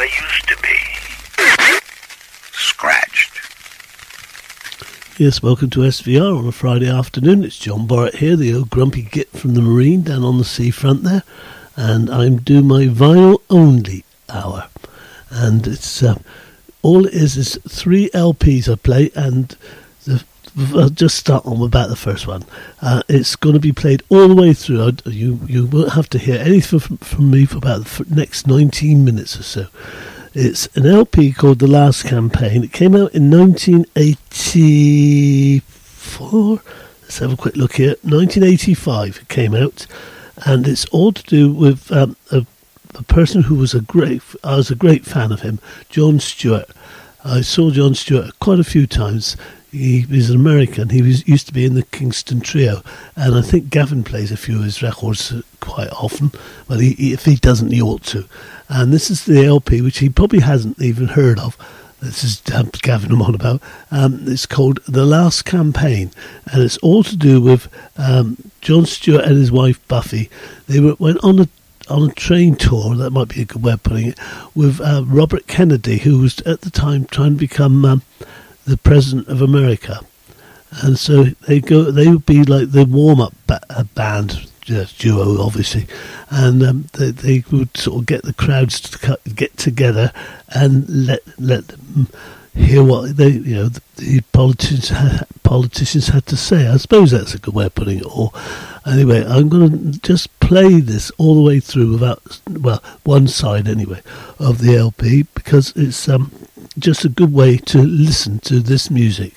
they used to be. Scratched. Yes, welcome to SVR on a Friday afternoon. It's John Borrett here, the old grumpy git from the Marine down on the seafront there, and I'm doing my vinyl only hour. And it's uh, all it is is three LPs I play, and the, I'll just start on about the first one. Uh, it's going to be played all the way through. You you won't have to hear anything from, from me for about the next 19 minutes or so. It's an LP called The Last Campaign. It came out in 1984. Let's have a quick look here. 1985 it came out, and it's all to do with um, a, a person who was a great. I was a great fan of him, John Stewart. I saw John Stewart quite a few times. He was an American. He was used to be in the Kingston Trio, and I think Gavin plays a few of his records quite often. Well, he, if he doesn't, he ought to. And this is the LP, which he probably hasn't even heard of. This is Gavin I'm on about. Um, it's called The Last Campaign, and it's all to do with um, John Stewart and his wife Buffy. They were, went on a on a train tour. That might be a good way of putting it. With uh, Robert Kennedy, who was at the time trying to become um, the president of America, and so they go. They would be like the warm up ba- uh, band duo, obviously, and um, they, they would sort of get the crowds to get together and let let them hear what they you know the, the politicians politicians had to say. I suppose that's a good way of putting it. Or anyway, I'm going to just play this all the way through without well one side anyway of the LP because it's um, just a good way to listen to this music.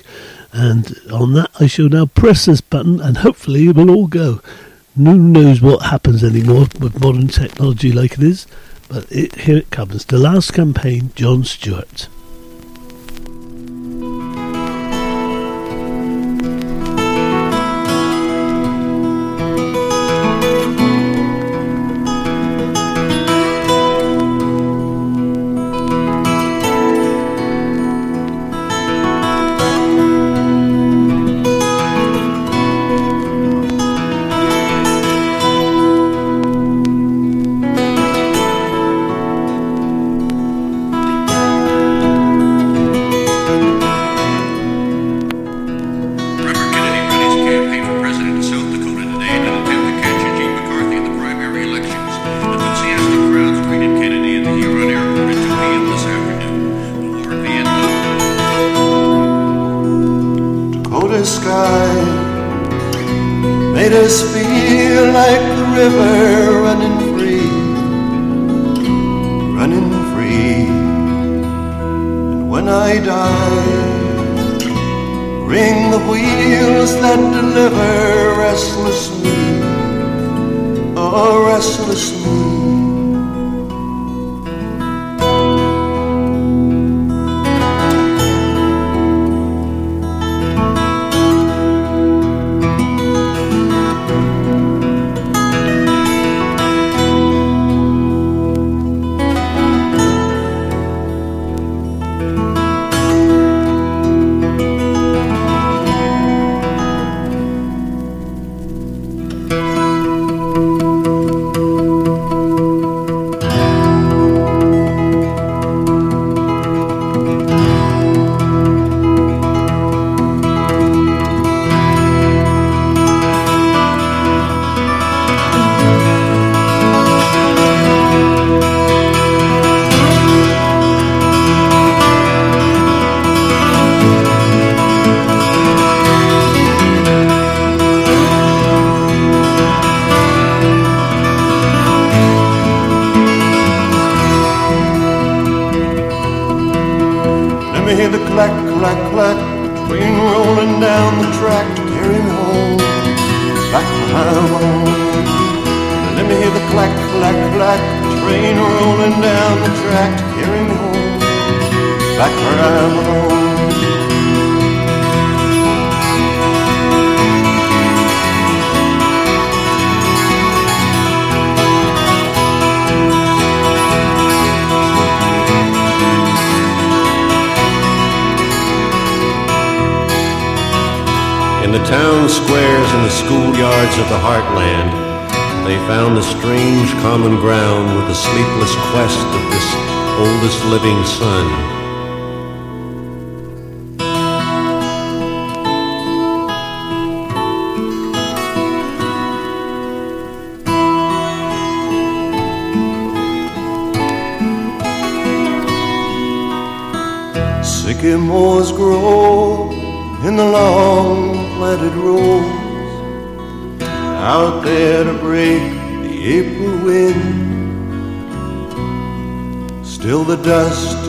And on that, I shall now press this button, and hopefully it will all go. Who knows what happens anymore with modern technology like it is? But it, here it comes. The last campaign, John Stewart.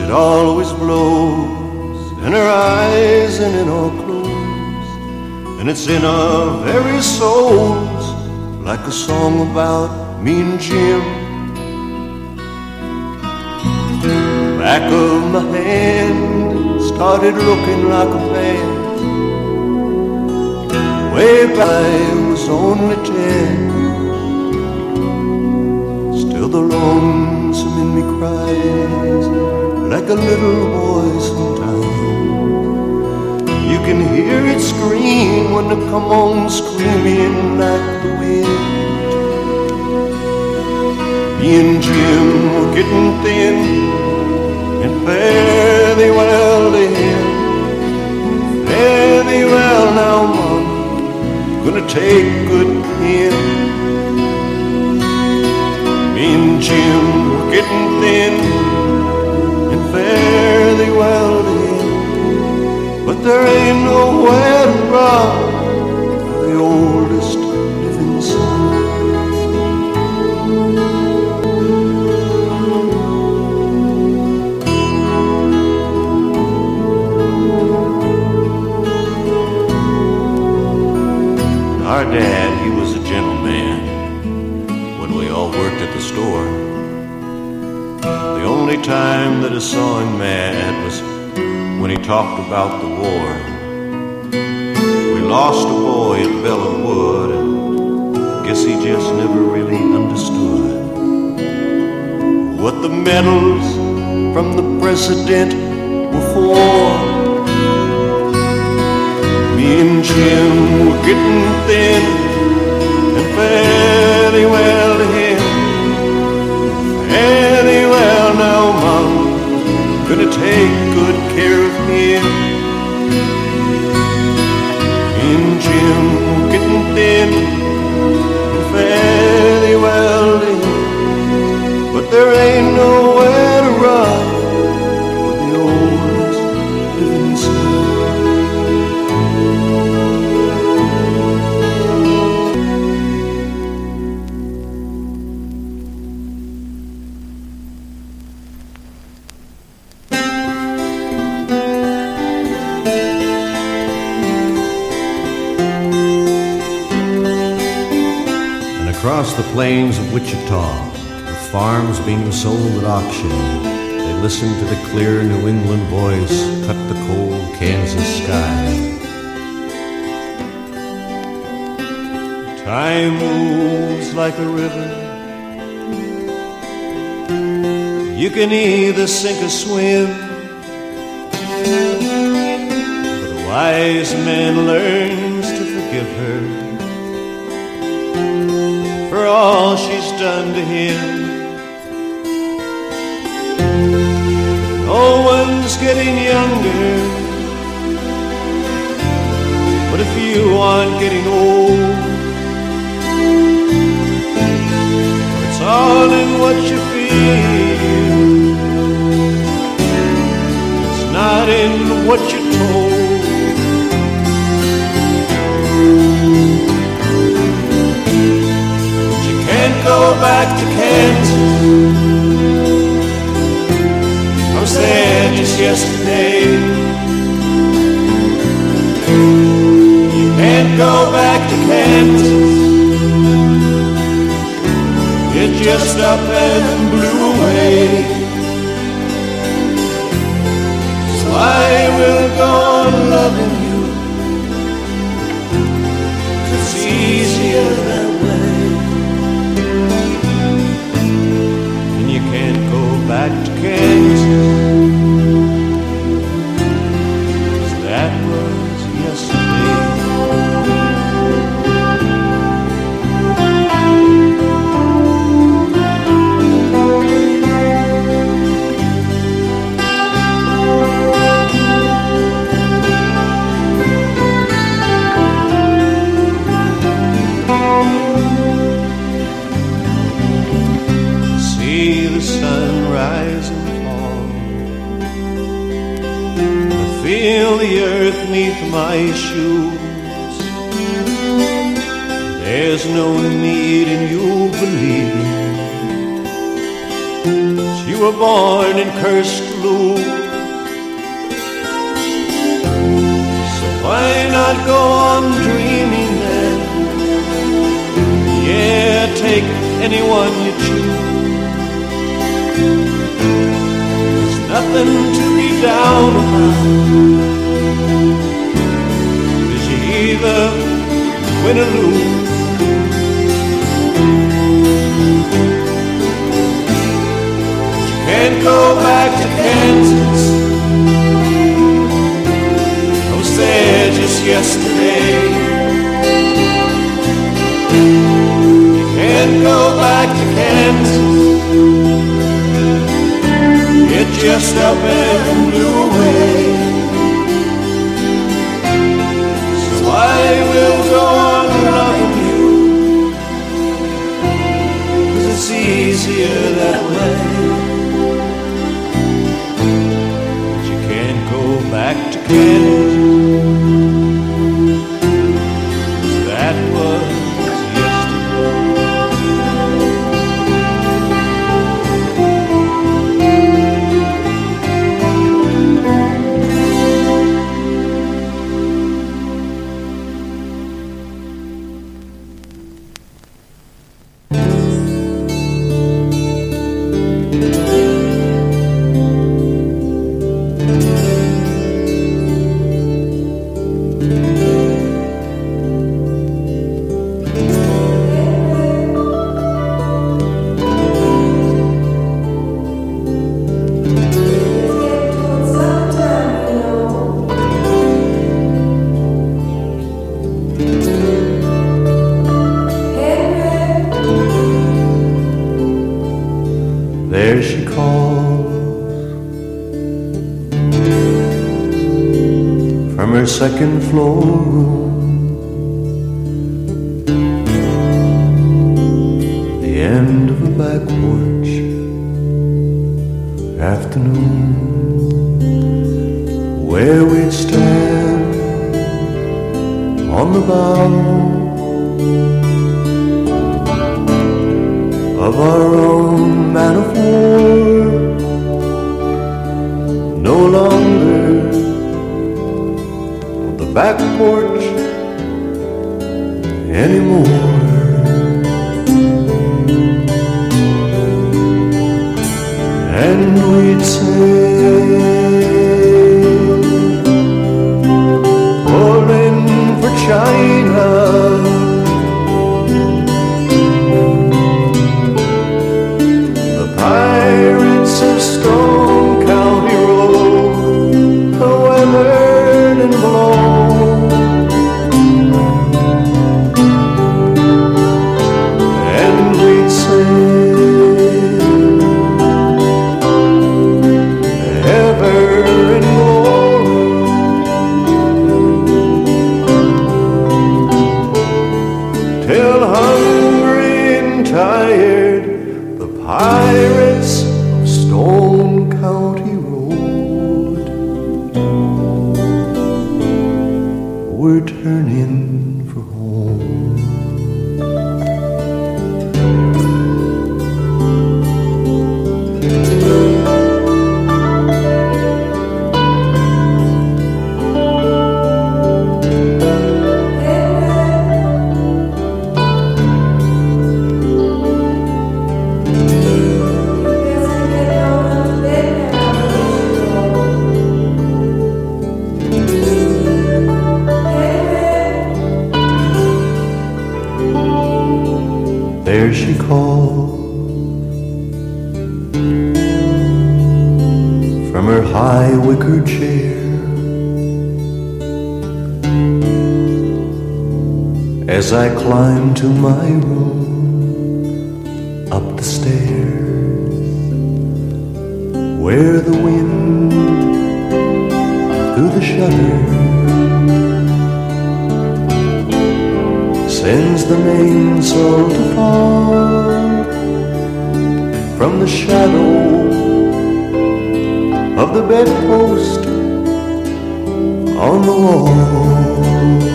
It always blows in her eyes and in our clothes, and it's in our very souls like a song about me and Jim. Back of my hand started looking like a band. Way back I was only ten. Still the lonesome in me cries like a little boy sometimes. You can hear it scream when they come on screaming like the wind. Me and Jim were getting thin and fare thee well to him. Fare thee well now, Mama, gonna take good care. Me and Jim were getting thin fare thee well. But there ain't nowhere to run for the oldest living son. Our dad, time that I saw him mad was when he talked about the war. We lost a boy at Belleau Wood, and guess he just never really understood what the medals from the president were for. Me and Jim were getting thin auction, they listened to the clear New England voice cut the cold Kansas sky. Time moves like a river. You can either sink or swim. But a wise man learns to forgive her for all she's done to him. Getting younger. But if you aren't getting old, It's all in what you feel. It's not in what you're told. But you can't go back to Kansas. Just yesterday. You can't go back to Kansas. It just up and blew away. My shoes. There's no need in you believing. You were born and cursed lose. So why not go on dreaming then? Yeah, take anyone you choose. There's nothing to be down about. Either win or lose. Can't go back to Kansas. I was there just yesterday. Can't go back to Kansas. It just up and blew away. Easier that way. But you can't go back to Kansas. Back porch anymore. And we'd say, as I climb to my room up the stairs where the wind through the shutters sends the mainsail to fall from the shadow of the bedpost on the wall.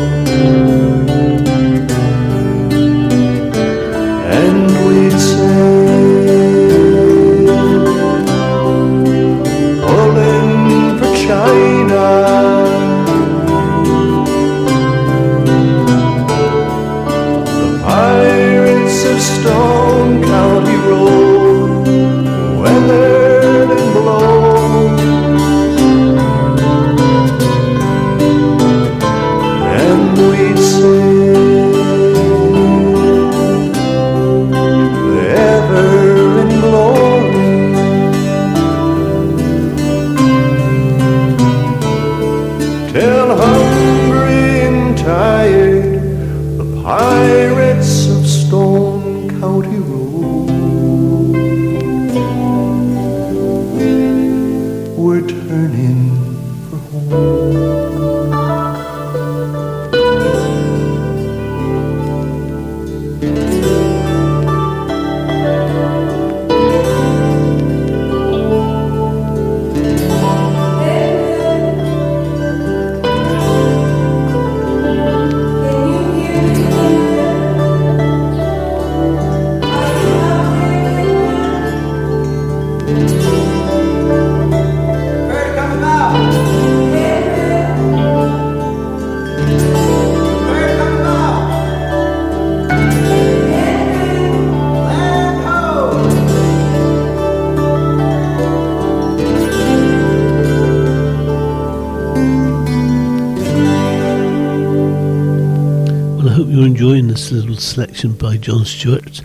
Selection by John Stewart.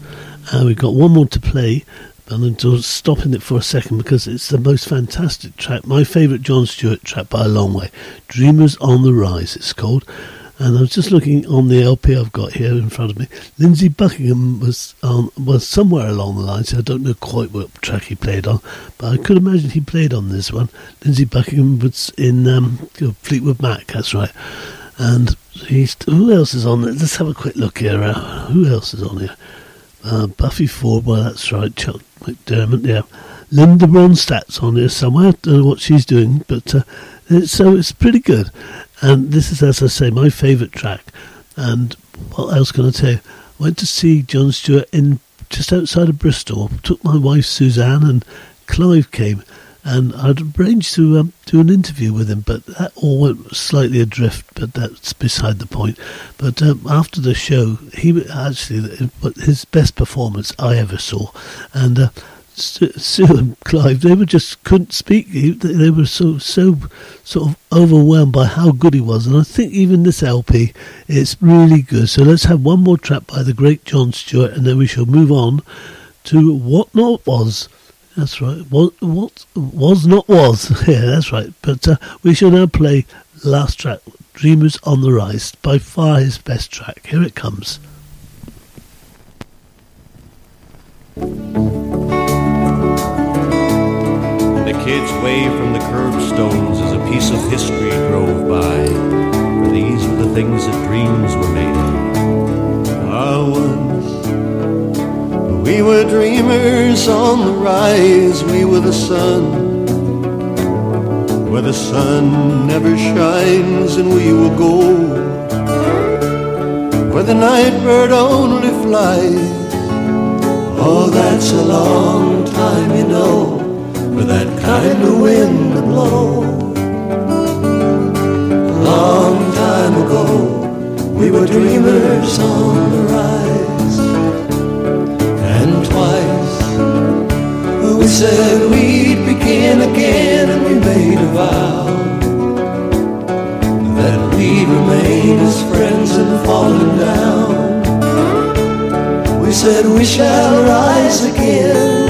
Uh, we've got one more to play, but I'm just stopping it for a second because it's the most fantastic track, my favourite John Stewart track by a long way. Dreamers on the Rise, it's called. And I was just looking on the LP I've got here in front of me. Lindsey Buckingham was um, was somewhere along the lines. I don't know quite what track he played on, but I could imagine he played on this one. Lindsey Buckingham was in um, Fleetwood Mac. That's right. And who else is on there? Let's have a quick look here. Uh, who else is on here? Uh, Buffy Ford, well, that's right. Chuck McDermott, yeah. Linda Ronstadt's on here somewhere. I Don't know what she's doing, but uh, it's, so it's pretty good. And this is, as I say, my favourite track. And what else can I tell you? Went to see John Stewart in just outside of Bristol. Took my wife Suzanne, and Clive came and I'd arranged to um, do an interview with him, but that all went slightly adrift. But that's beside the point. But um, after the show, he actually his best performance I ever saw, and. Uh, Sue and Clive, they were just couldn't speak. They were so so sort of overwhelmed by how good he was, and I think even this LP it's really good. So let's have one more track by the great John Stewart, and then we shall move on to what not was. That's right. What, what was not was. yeah, that's right. But uh, we shall now play last track, Dreamers on the Rise, by far his best track. Here it comes. The kids waved from the curbstones as a piece of history drove by. For these were the things that dreams were made of. I once we were dreamers on the rise, we were the sun. Where the sun never shines and we were gold. Where the night bird only flies. Oh, that's a long time, you know, for that kind of wind to blow. A long time ago, we were dreamers on the rise twice. We said we'd begin again and we made a vow that we'd remain as friends and falling down. We said we shall rise again.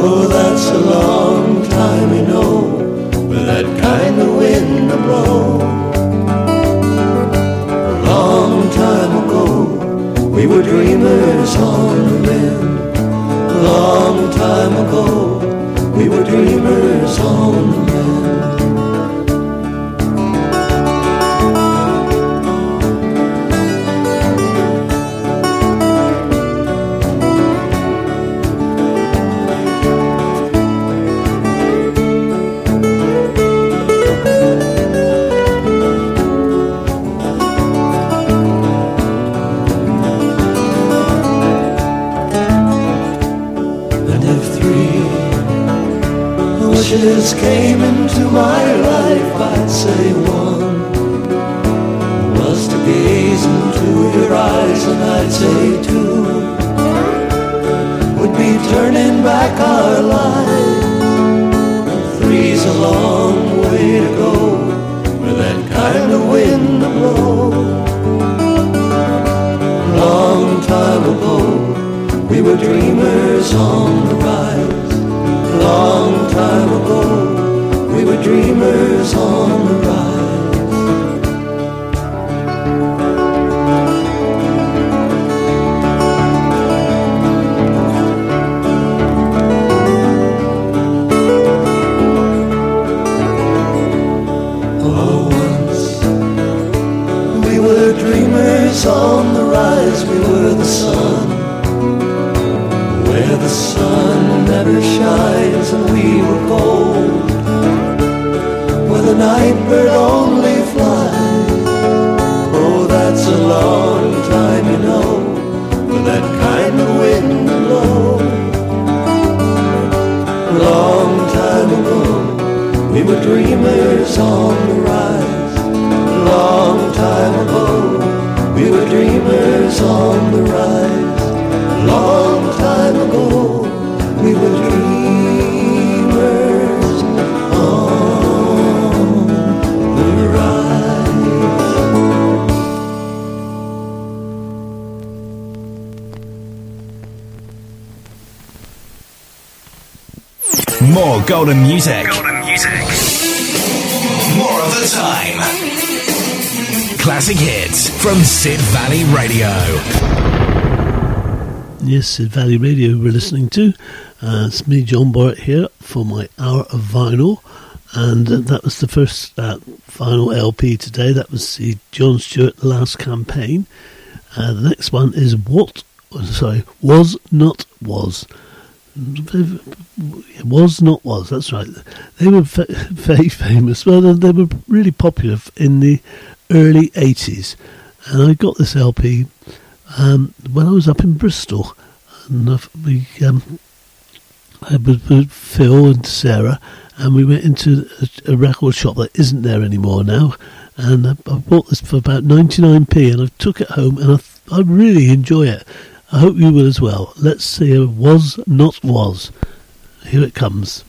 Oh, that's a long time, you know, with that kind of wind to blow. We were dreamers on the land. Long time ago, we were dreamers on the land. Chances came into my life, I'd say one was to gaze into your eyes, and I'd say two would be turning back our lives. Three's a long way to go for that kind of wind to blow. Long time ago, we were dreamers on the rise. Long time ago, we were dreamers on the rise. Oh, once we were dreamers on the rise. We were the sun, the sun never shines, and we were cold, where the night bird only flies. Oh, that's a long time, you know, for that kind of wind to blow. Long time ago, we were dreamers on the rise. Long time ago, we were dreamers on the rise. Long More golden music. Golden music. More of the time. Classic hits from Sid Valley Radio. Yes, Sid Valley Radio we're listening to. Uh, it's me, John Borrett, here for my hour of vinyl. And uh, that was the first uh, vinyl LP today. That was the John Stewart The Last Campaign. Uh, the next one is What, sorry, Was Not Was. Was Not Was, that's right. They were very famous. Well, they were really popular in the early 80s. And I got this LP um, when I was up in Bristol, and we um, I was with Phil and Sarah, and we went into a, a record shop that isn't there anymore now, and I, I bought this for about 99p, and I took it home, and I, I really enjoy it. I hope you will as well. Let's see a was not was. Here it comes.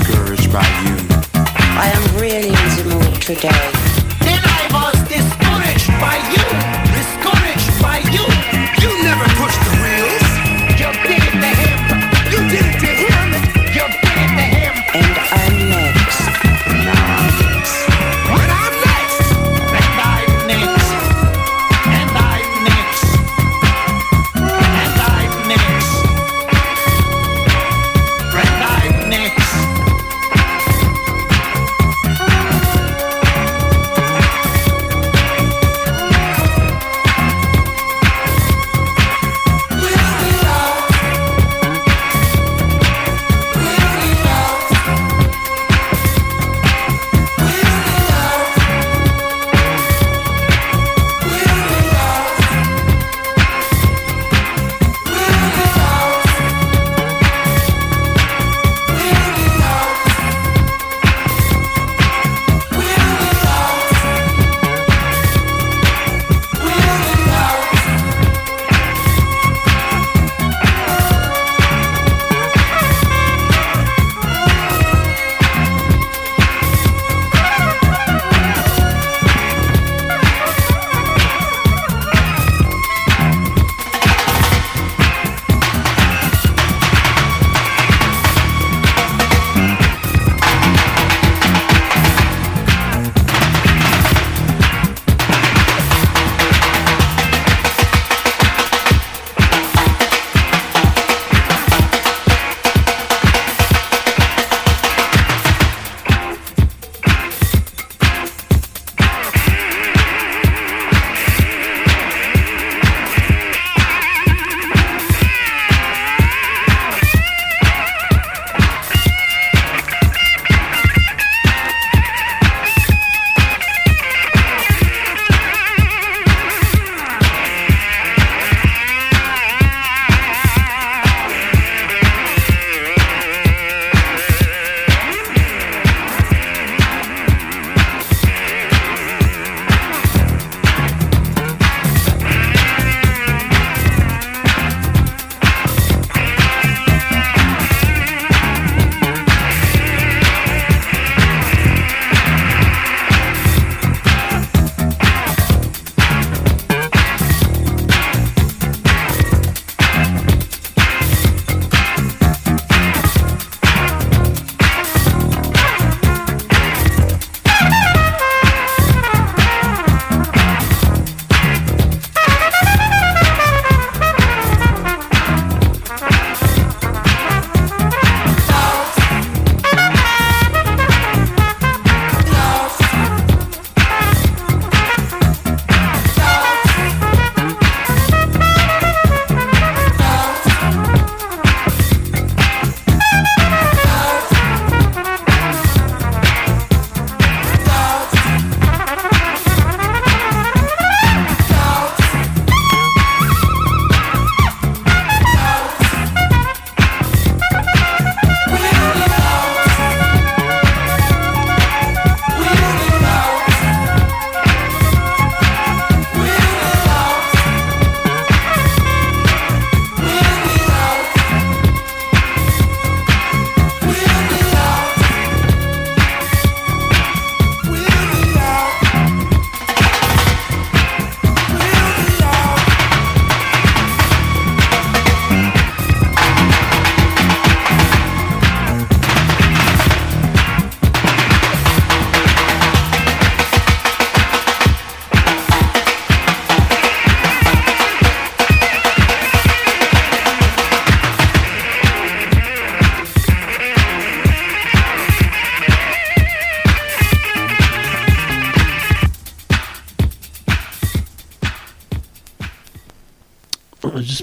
discouraged by you. I am really in the mood today. Then I was discouraged by you. Discouraged by you.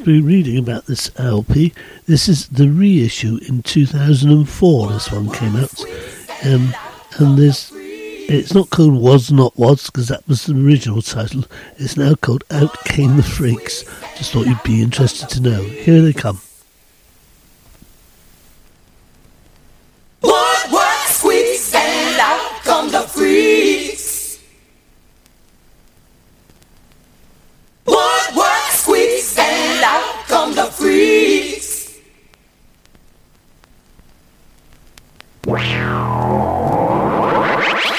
Been reading about this LP. This is the reissue in 2004. This one came out, um, and there's it's not called Was Not Was because that was the original title. It's now called Out Came the Freaks. Just thought you'd be interested to know. Here they come.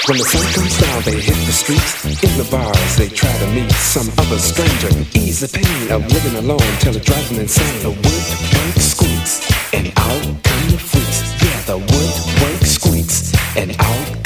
When the sun comes down, they hit the streets. In the bars, they try to meet some other stranger. Ease the pain of living alone till it drives them insane. The woodwork squeaks, and out come the freaks. Yeah, the woodwork squeaks, and out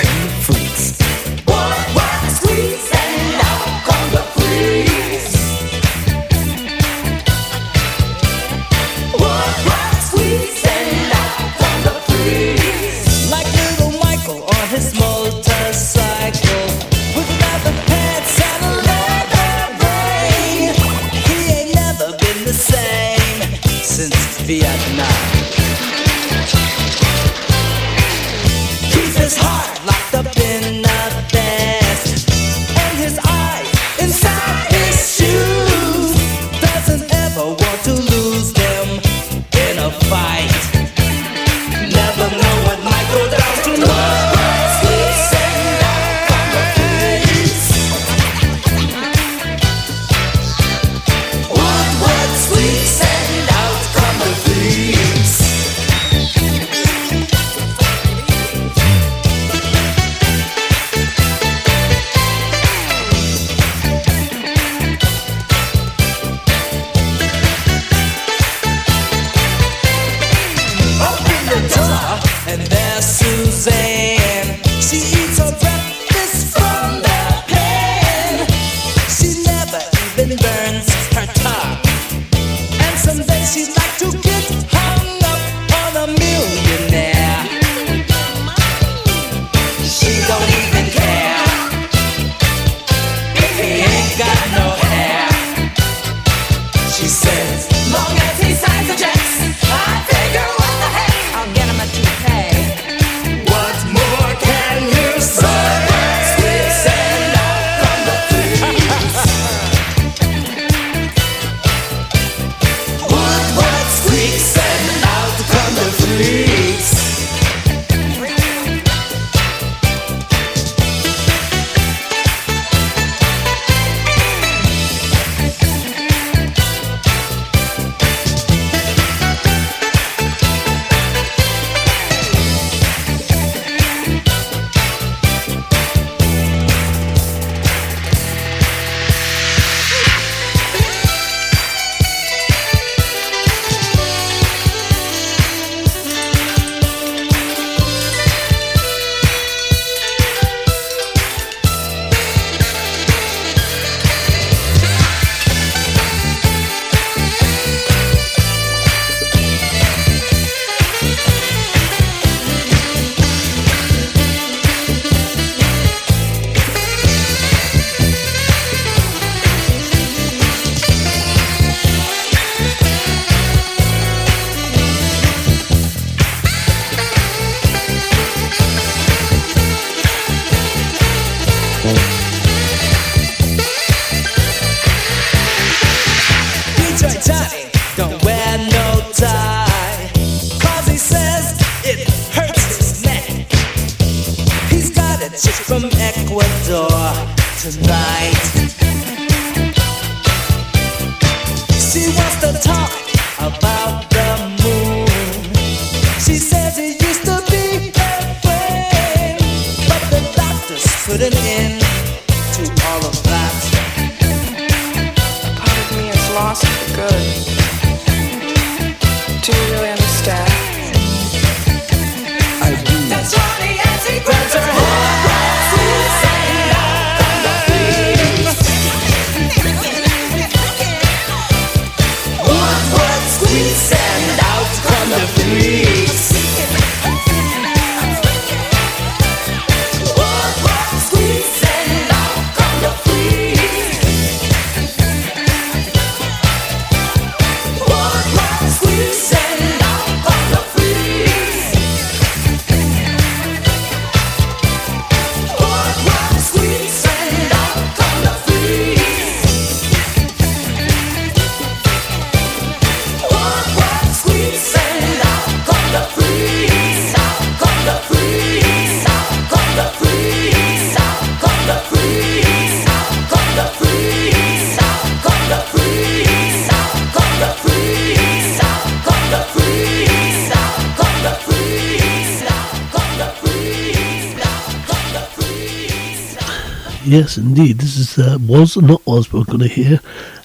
yes, indeed. This is uh, was not was we're going to hear,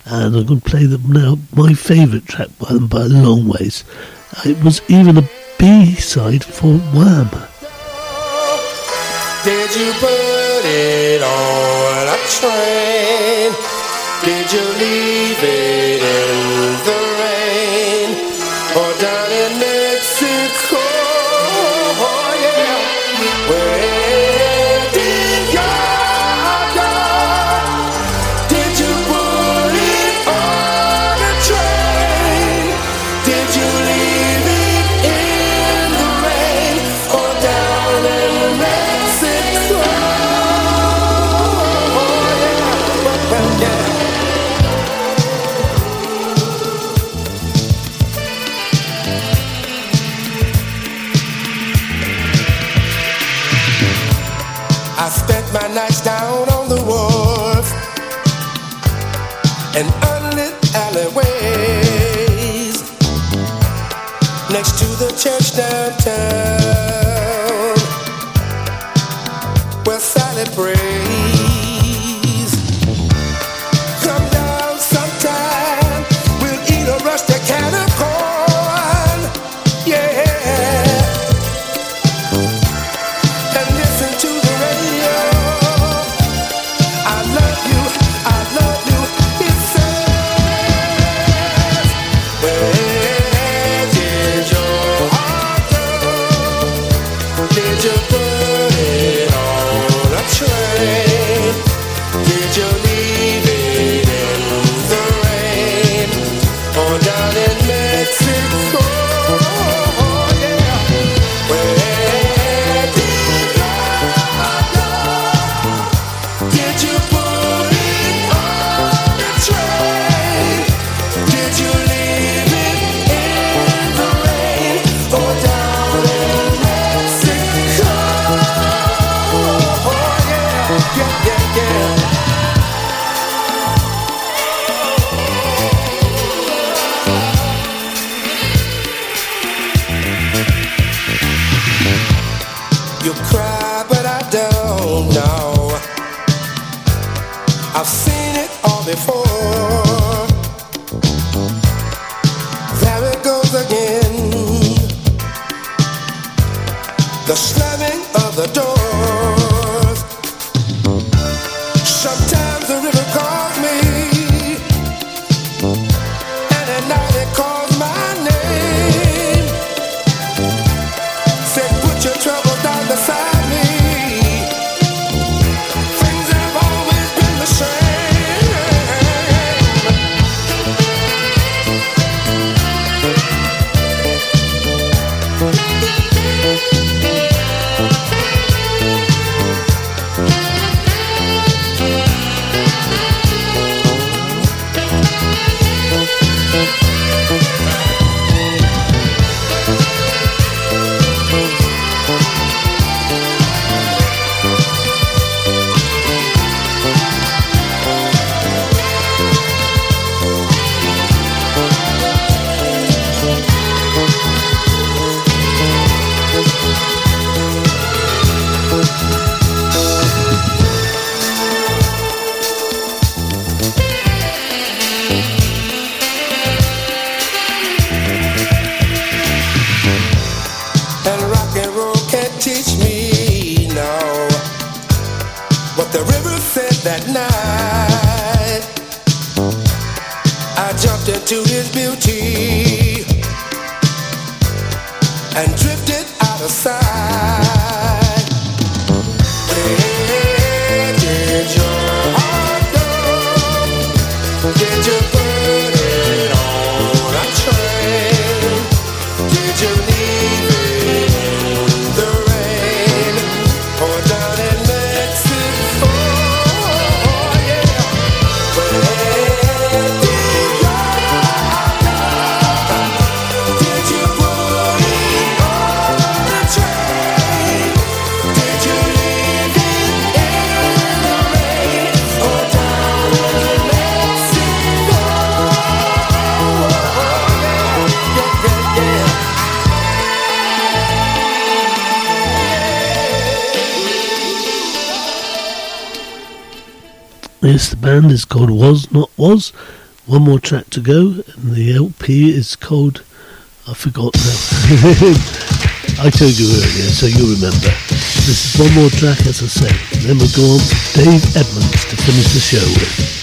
and I'm going to play them now. My favourite track by them by a long ways. Uh, it was even a B side for Worm. Did you put it on a train? Did you leave it? We'll celebrate. Yes, the band is called Was Not Was. One more track to go, and the LP is called. I forgot now. I told you earlier, so you remember. This is one more track, as I say. Then we'll go on to Dave Edmunds to finish the show with.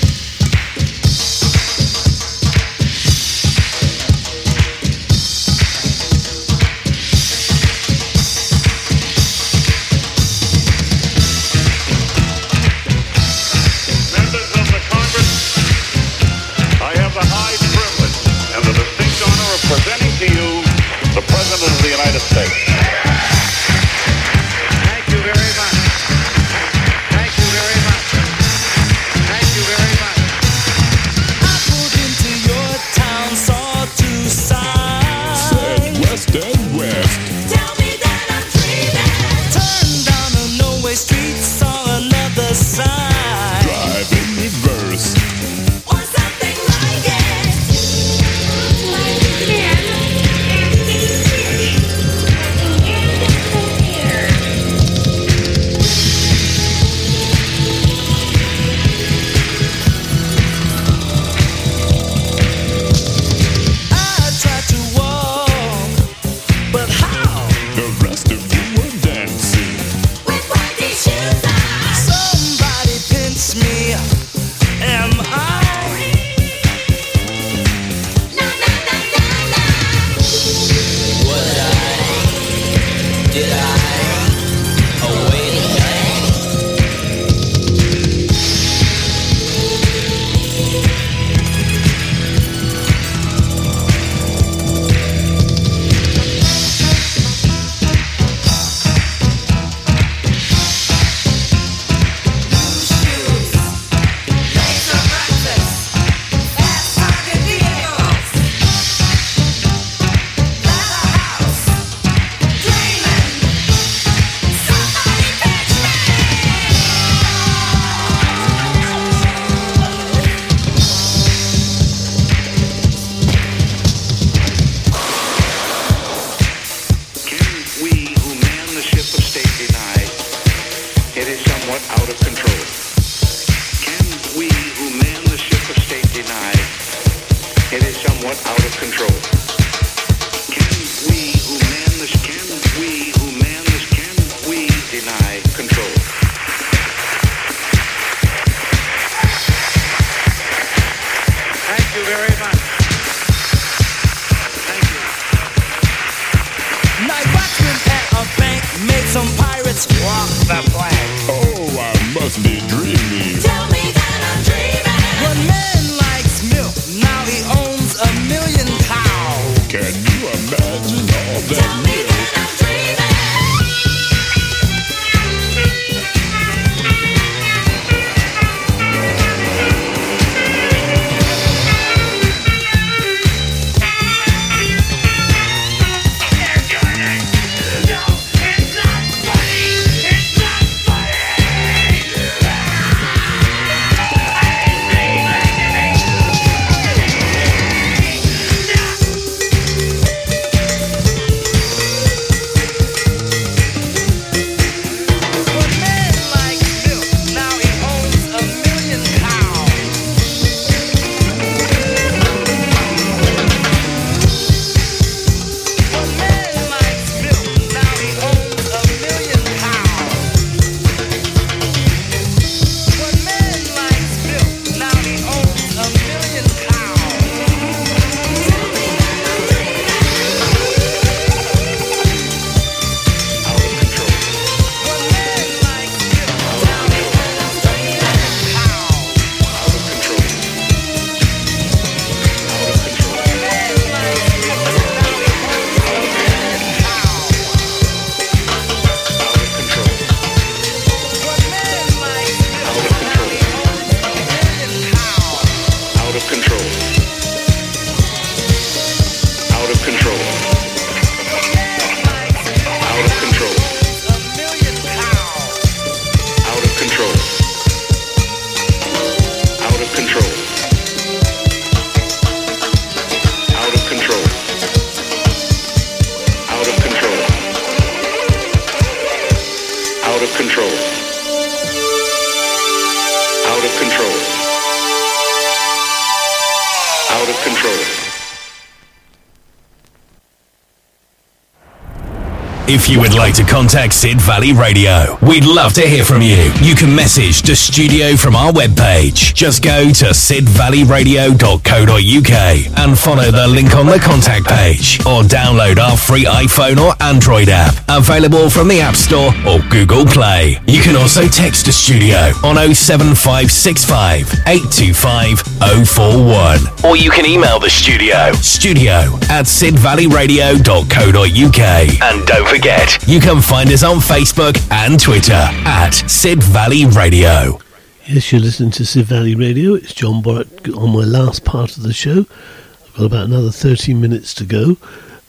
If you would like to contact Sid Valley Radio, we'd love to hear from you. You can message the studio from our webpage. Just go to sidvalleyradio.co.uk and follow the link on the contact page or download our free iPhone or Android app available from the App Store or Google Play. You can also text the studio on 07565 825 041 or you can email the studio studio at sidvalleyradio.co.uk and don't forget you can find us on Facebook and Twitter at Sid Valley Radio. Yes, you're listening to Sid Valley Radio. It's John Borrett on my last part of the show. I've got about another 30 minutes to go.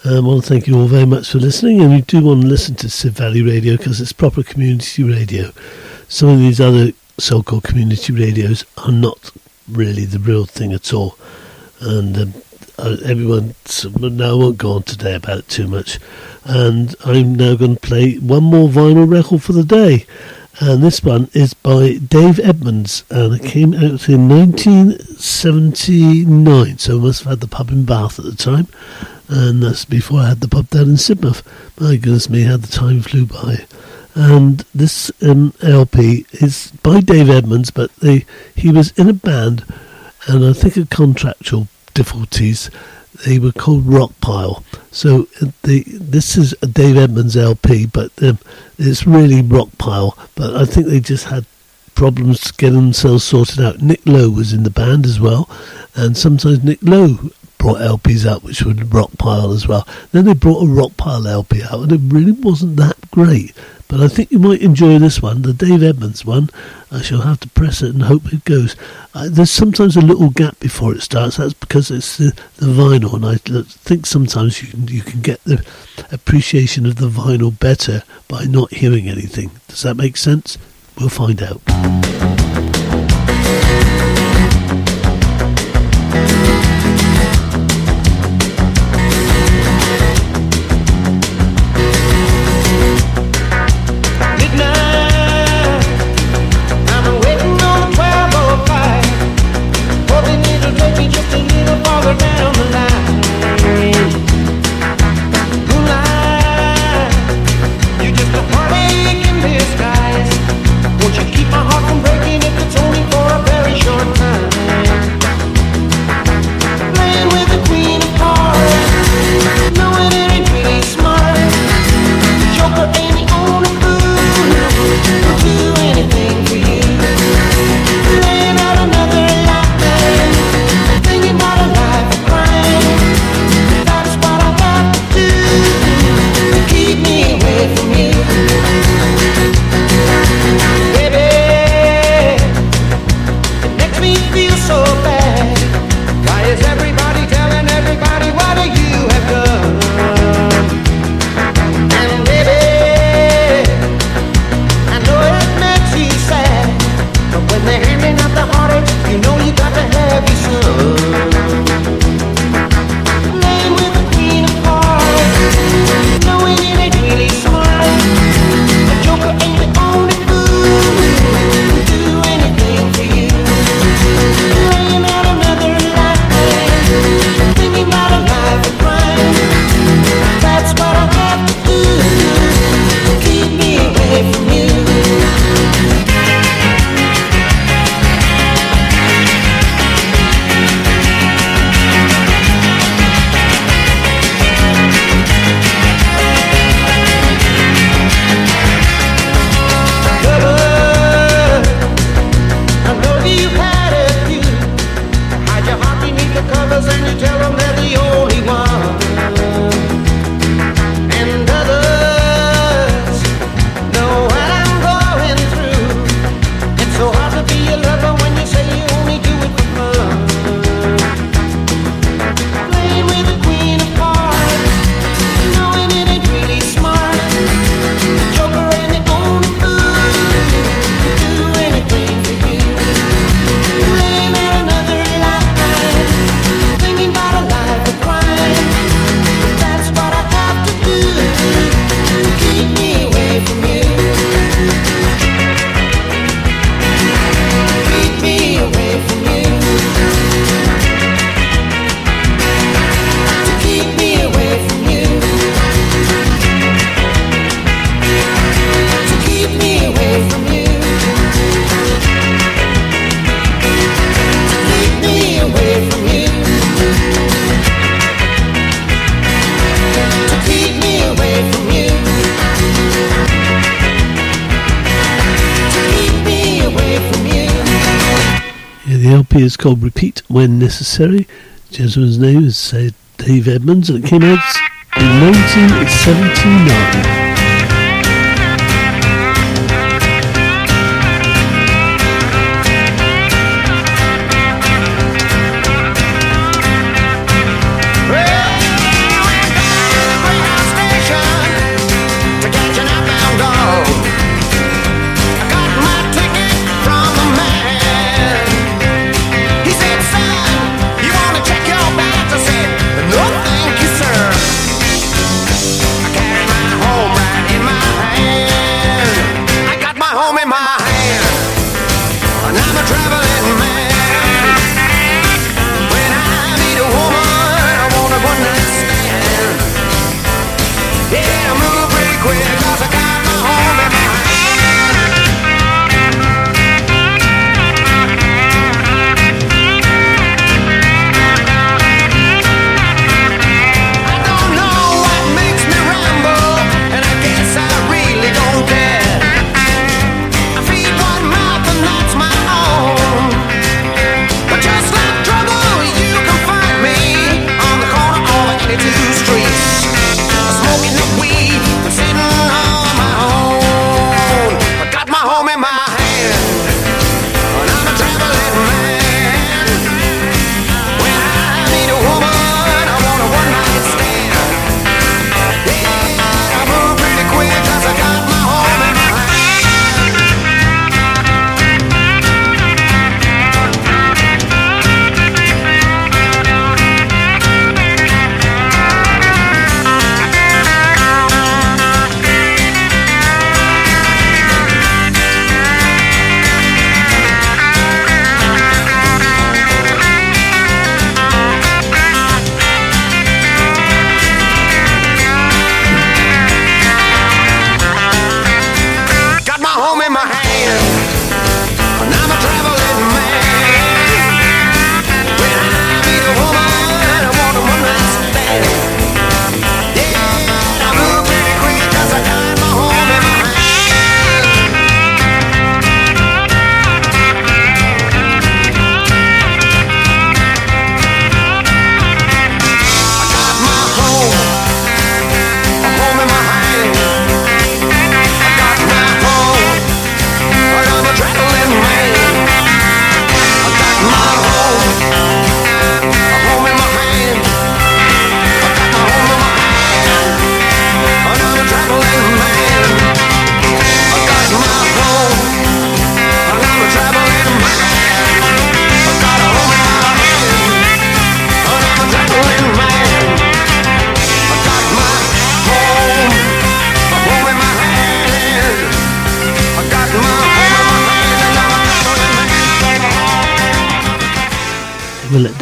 Um, I want to thank you all very much for listening, and you do want to listen to Sid Valley Radio because it's proper community radio. Some of these other so-called community radios are not really the real thing at all, and um, uh, everyone. Now I won't go on today about it too much, and I'm now going to play one more vinyl record for the day and this one is by Dave Edmunds, and it came out in 1979. So I must have had the pub in Bath at the time, and that's before I had the pub down in Sidmouth. My goodness me, how the time flew by. And this um, LP is by Dave Edmunds, but they he was in a band, and I think of contractual difficulties. They were called Rockpile. So uh, the this is a Dave Edmunds LP, but um, it's really Rockpile. But I think they just had problems getting themselves sorted out. Nick Lowe was in the band as well, and sometimes Nick Lowe brought LPs out which were Rockpile as well. Then they brought a Rockpile LP out, and it really wasn't that great. But I think you might enjoy this one, the Dave Edmunds one. I shall have to press it and hope it goes. Uh, there's sometimes a little gap before it starts. That's because it's the, the vinyl, and I think sometimes you can, you can get the appreciation of the vinyl better by not hearing anything. Does that make sense? We'll find out. called Repeat When Necessary. The name is uh, Dave Edmunds, and it came out in 1979.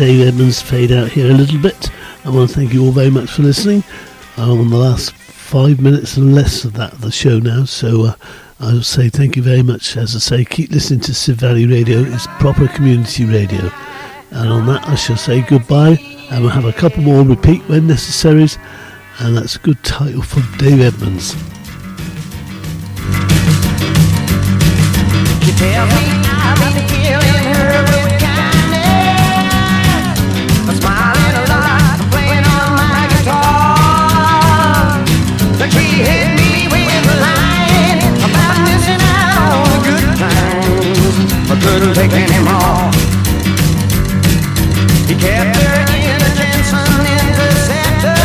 Dave Edmunds fade out here a little bit. I want to thank you all very much for listening. I'm on the last five minutes and less of that of the show now, so uh, I will say thank you very much. As I say, keep listening to Sid Valley Radio. It's proper community radio. And on that, I shall say goodbye, and we'll have a couple more repeat when necessary. And that's a good title for Dave Edmunds. couldn't take any more. He kept her innocence interceptor,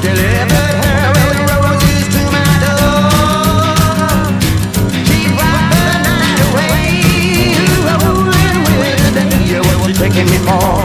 delivered her with roses to my door. She wiped the night away, rolling with the day, danger, what's taking me more?